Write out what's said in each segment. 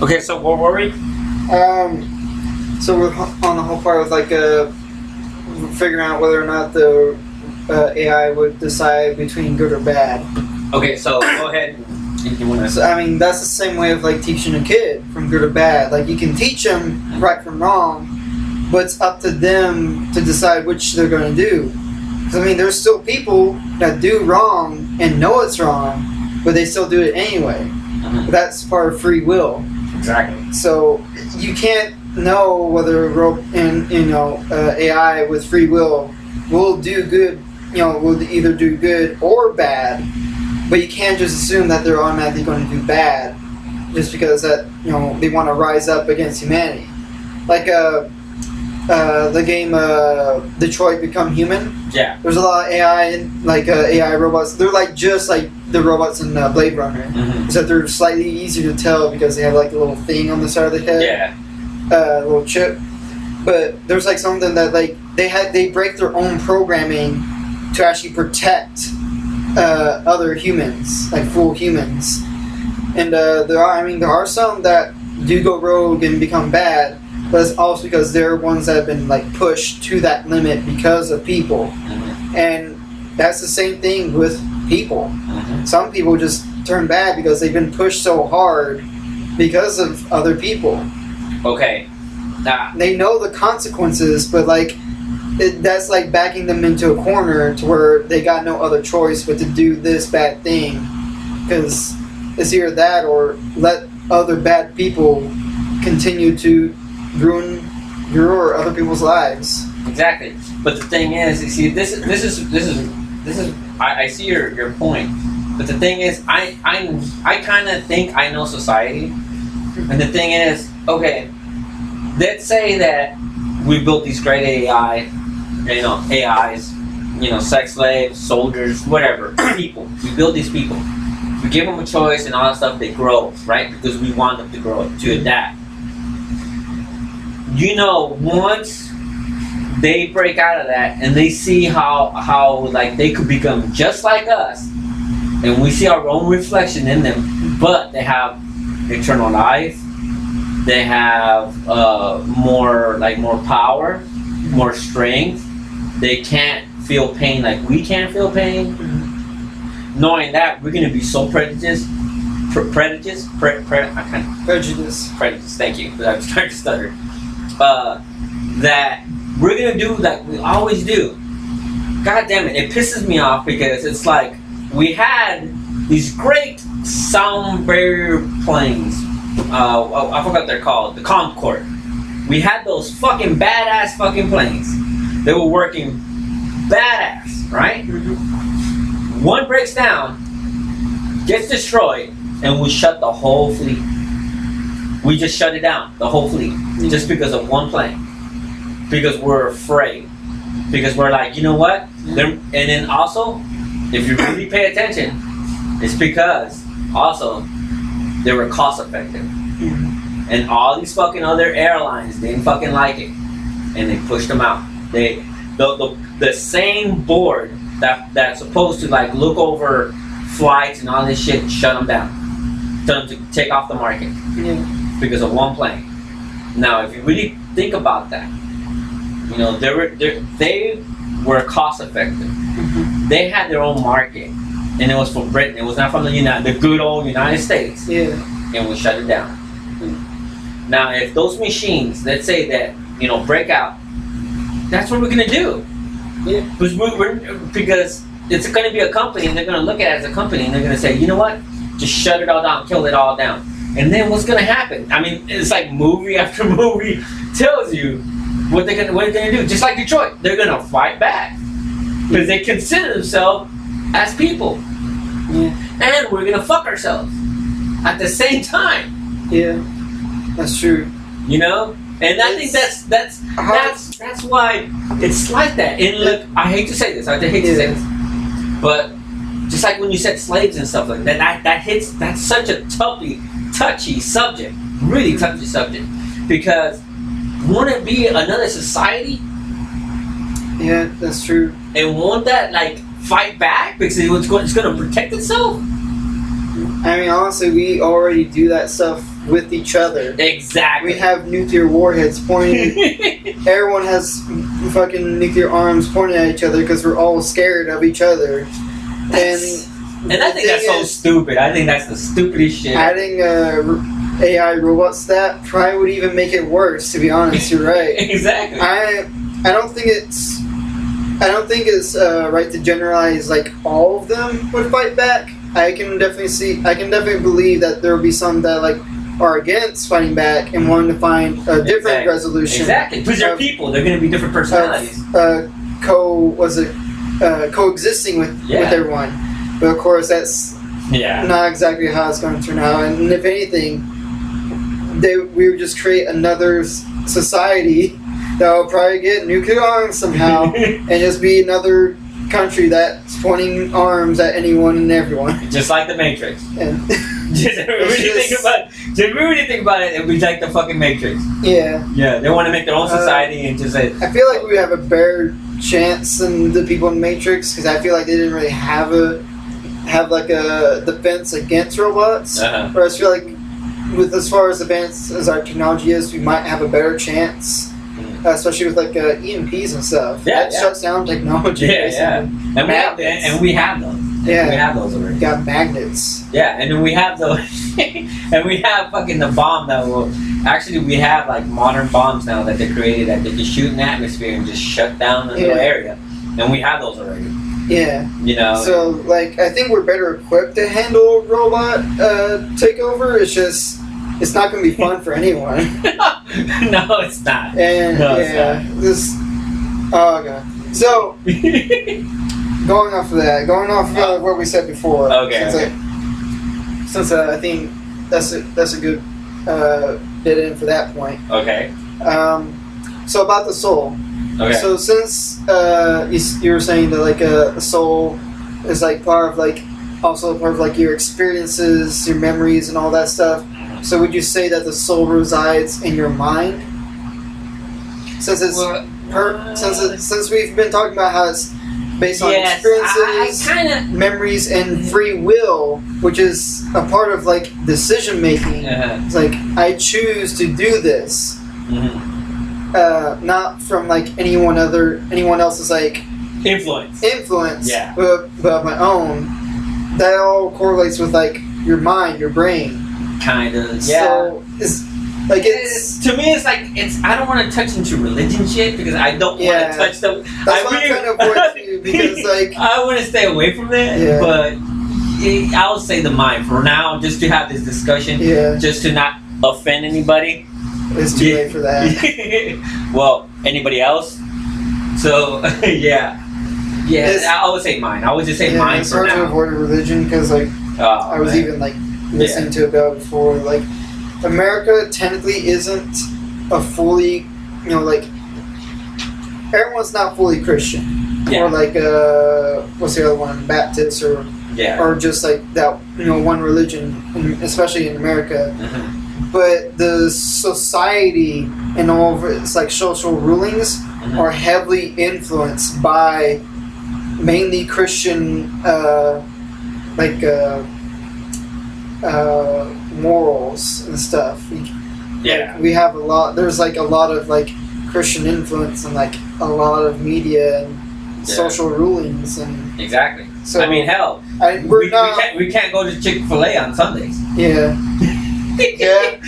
Okay, so where were we? Um, so we're on the whole part with like uh, figuring out whether or not the uh, AI would decide between good or bad. Okay, so go ahead. If you want to. So I mean, that's the same way of like teaching a kid from good or bad. Like you can teach them right from wrong, but it's up to them to decide which they're going to do. 'Cause, I mean, there's still people that do wrong and know it's wrong, but they still do it anyway. Mhm, That's part of free will. Exactly. So you can't know whether a ro- and you know uh, AI with free will will do good. You know, will either do good or bad. But you can't just assume that they're automatically going to do bad just because that you know they want to rise up against humanity. Like uh, uh, the game uh, Detroit Become Human. Yeah. There's a lot of AI and like uh, AI robots. They're like just like the robots in uh, Blade Runner. hmm Except they're slightly easier to tell because they have like a little thing on the side of the head, Yeah. uh, a little chip. But there's like something that like they had they break their own programming to actually protect uh, other humans, like full humans. And uh, there are, I mean, there are some that do go rogue and become bad, but it's also because they're ones that have been like pushed to that limit because of people. hmm And that's the same thing with people hmm some people just turn bad because they've been pushed so hard because of other people. Okay. Now, They know the consequences, but like it, that's like backing them into a corner to where they got no other choice but to do this bad thing because it's either that or let other bad people continue to ruin your or other people's lives. exactly. But the thing is, you see, this is this is this is this is. I, I see your your point. But the thing is, I I I kind of think I know society. And the thing is, okay, let's say that we built these great AI, you know, AIs, you know, sex slaves, soldiers, whatever, people. We build these people. We give them a choice and all that stuff. They grow, right? Because we want them to grow, to adapt. You know, once they break out of that and they see how how like they could become just like us, and we see our own reflection in them, but they have eternal life. They have uh, more like more power, more strength. They can't feel pain like we can't feel pain. Knowing that we're gonna be so prejudiced, pre- prejudiced, pre- pre- Prejudice. prejudice. Thank you. I was trying to stutter. Uh, that we're gonna do like we always do. God damn it! It pisses me off because it's like we had these great sound barrier planes. Uh, I I forgot they're called. The Concorde. We had those fucking badass fucking planes. They were working badass, right? One breaks down, gets destroyed, and we shut the whole fleet. We just shut it down, the whole fleet, just because of one plane. Because we're afraid. Because we're like, you know what? And then also, if you really pay attention, it's because also they were cost effective. And all these fucking other airlines didn't fucking like it. And they pushed them out. They the, the, the same board that that's supposed to like look over flights and all this shit shut them down. Tell them to take off the market Yeah. because of one plane. Now, if you really think about that, you know they were they they were cost effective. Mm-hmm. They had their own market, and it was for Britain. It was not from the United, the good old United States, Yeah. and we shut it down. Mm-hmm. Now, if those machines, let's say that you know break out, that's what we're gonna do. Yeah. Because we're, we're because it's gonna be a company, and they're gonna look at it as a company, and they're gonna say, you know what, just shut it all down, kill it all down. And then what's gonna happen? I mean, it's like movie after movie tells you what they're gonna what they're gonna do. Just like Detroit, they're gonna fight back because they consider themselves as people, Yeah. and we're gonna fuck ourselves at the same time. Yeah. That's true. You know, and I think that's that's that's that's why it's like that. And look, I hate to say this, I hate to say this, but just like when you said slaves and stuff like that, that that hits that's such a touchy touchy subject, really touchy subject, because won't it be another society Yeah, that's true. and won't that like fight back because it's going it's going to protect itself? I mean, honestly, we already do that stuff with each other. Exactly. We have nuclear warheads pointing. everyone has fucking nuclear arms pointing at each other because we're all scared of each other. And and I think that's thing so stupid. I think that's the stupidest shit. adding a AI robots that probably would even make it worse. To be honest, you're right. exactly. I I don't think it's I don't think it's uh, right to generalize like all of them would fight back. I can definitely see I can definitely believe that there will be some that like are against fighting back and wanting to find a different Exactly. resolution. exactly. Because they're people. They're going to be different personalities. Of, uh, co was it uh, coexisting with Yeah. with everyone. But of course that's yeah. not exactly how it's going to turn out. And if anything, they we would just create another society that would probably get nuclear arms somehow, and just be another country that's pointing arms at anyone and everyone. Just like the Matrix. And Just really just- think about. Just really think about it. It would be like the fucking Matrix. yeah, Yeah, they want to make their own Uh, society and just say, I feel like we have a better chance than the people in Matrix because I feel like they didn't really have a have like a defense against robots. uh-huh. Whereas I feel like with as far as advanced as our technology is, we might have a better chance, uh, especially with like uh, EMPs and stuff. Yeah, that yeah. shuts down technology. Yeah, yeah. basically. and we have and we have those. Yeah. we have those already. We got magnets. Yeah, and then we have those, and we have fucking the bomb that will. Actually, we have like modern bombs now that they created that they can shoot in the atmosphere and just shut down the Yeah. area, and we have those already. Yeah. You know. So like, I think we're better equipped to handle robot uh, takeover. It's just it's not going to be fun for anyone. no, it's not. And No, it's yeah, this. Oh okay. So going off of that, going off of what we said before. Okay, Since, okay. I, since uh, I think that's a that's a good uh, bit in for that point. okay. Um, so about the soul. Okay. So since uh, you, you were saying that like a, a soul is like part of like also part of like your experiences, your memories, and all that stuff. So would you say that the soul resides in your mind? Since it's Well, per, since it, since we've been talking about how it's based on yes, experiences, I kind of. memories, and free will, which is a part of like decision making. Uh, It's like I choose to do this, mhm. uh, not from like anyone other anyone else's like Influence. influence, Yeah. but, but my own. That all correlates with like your mind, your brain. Kind of. Yeah. So it's like it's It's, to me, it's like it's. I don't want to touch into religion shit because I don't Yeah. want to touch them. that's I why really- I'm trying to avoid too because like I want to stay away from that, Yeah. but eh, I will say the mind for now, just to have this discussion, yeah, just to not offend anybody. it's too Yeah. late for that. well, anybody else? So yeah, yeah. It's- I would say mine. I would just say yeah, mine it's for hard to avoid religion because like Oh, I was man. even like listening to about before. Like America technically isn't a fully, you know, like everyone's not fully Christian Yeah. or like uh, what's the other one, Baptist or yeah. or just like that, you know, one religion, especially in America. Mhm. But the society and all of its like social rulings Mhm. are heavily influenced by mainly Christian, uh, like uh, uh, morals and stuff. Yeah. Like, we have a lot. There's like a lot of like Christian influence and like a lot of media and Yeah. social rulings and Exactly. so. I mean, hell, I, we're we, we not. can't we can't go to Chick Fil A on Sundays. yeah, Yeah.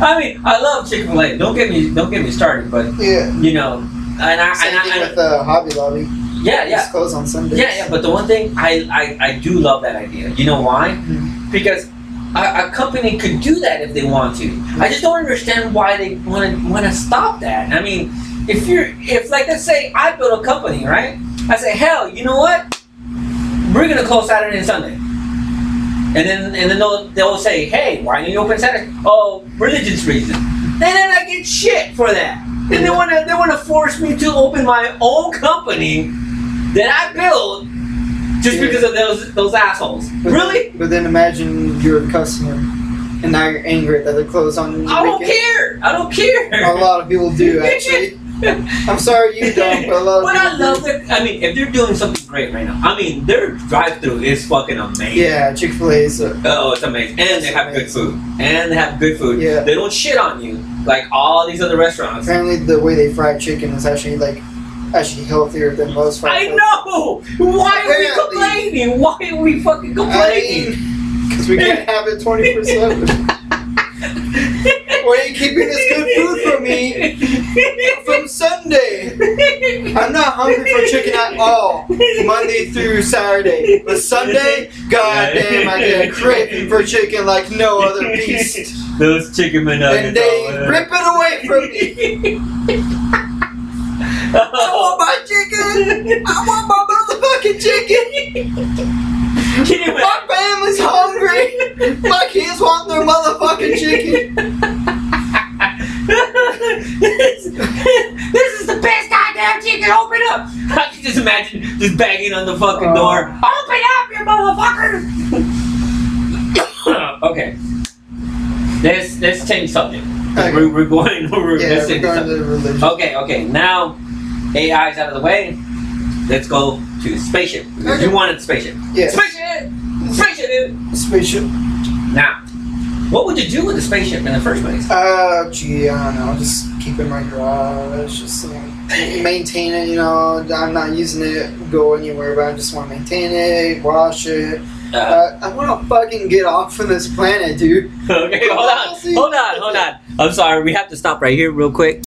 I mean, I love Chick Fil A. Don't get me don't get me started, but yeah. you know, and I, Same and thing I, with uh, Hobby Lobby. yeah, yeah, It's closed on Sundays. yeah, yeah. But the one thing I I, I do love that idea. You know why? Mhm. Because a, a company could do that if they want to. I just don't understand why they want to want to stop that. I mean, if you're if like let's say I build a company, right? I say, hell, you know what? We're gonna close Saturday and Sunday. And then and then they'll they'll say, hey, why don't you open Saturday? Oh, religious reason. And then I get shit for that. And they wanna they wanna force me to open my own company that I built just Yeah. because of those those assholes. But really? Then, but then imagine you're a customer, and now you're angry that they're closed on. I don't weekend. care. I don't care. A lot of people do actually. I'm sorry you don't, but a lot of But I love it. I mean, if they're doing something great right now, I mean, their drive-through is fucking amazing. Yeah, Chick Fil A is. Oh, it's amazing, and they have good food, and they have good food. Yeah. They don't shit on you like all these other restaurants. apparently, the way they fry chicken is actually like actually healthier than most fried. I know. Why are we complaining? Why are we fucking complaining? because we can't have it twenty four seven. Why are you keeping this good food for me from Sunday? I'm not hungry for chicken at all, Monday through Saturday. But Sunday, goddamn, I get a craving for chicken like no other beast. Those chicken McNuggets. And they rip it away from me. I want my chicken. I want my motherfucking chicken. You My family's hungry. My kids want their motherfucking chicken. this, this is the best goddamn chicken. Open up. I can just imagine just banging on the fucking Oh. door. Open up, you motherfuckers. okay. Let's let's change subject. Okay. We're, we're going. We're, Yeah, let's change regarding subject. the religion. Okay, okay. Now AI's out of the way. Let's go to spaceship. Because. You wanted spaceship. Yes. Spaceship. Spaceship. dude. Spaceship. Now, what would you do with the spaceship in the first place? Uh, gee, I don't know. Just keep it in my garage. Just like, maintain it. You know, I'm not using it. Go anywhere, but I just want to maintain it, wash it. Uh, Uh, I want to fucking get off from this planet, dude. okay, hold on, hold on, hold on. I'm sorry, we have to stop right here real quick.